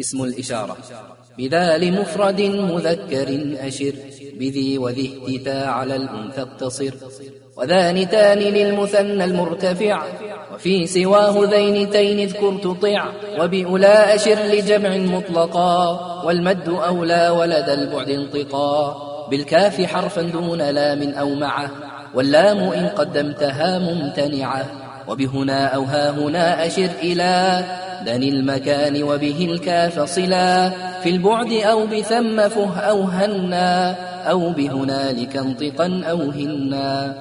اسم الإشارة. بذا لمفرد مذكر أشر بذي وذي اهتفى على الأنثى اقتصر. وذانتان للمثنى المرتفع وفي سواه ذينتين اذكر تطع. وبأولى أشر لجمع مطلقا والمد أولى ولد البعد انطقا. بالكاف حرفا دون لام أو معه واللام إن قدمتها ممتنعة. وبهنا أو ها هنا أشر إلى دن المكان وبه الكاف صلا في البعد أو بثم فه أو هنا أو بهنالك انطقا أو هنا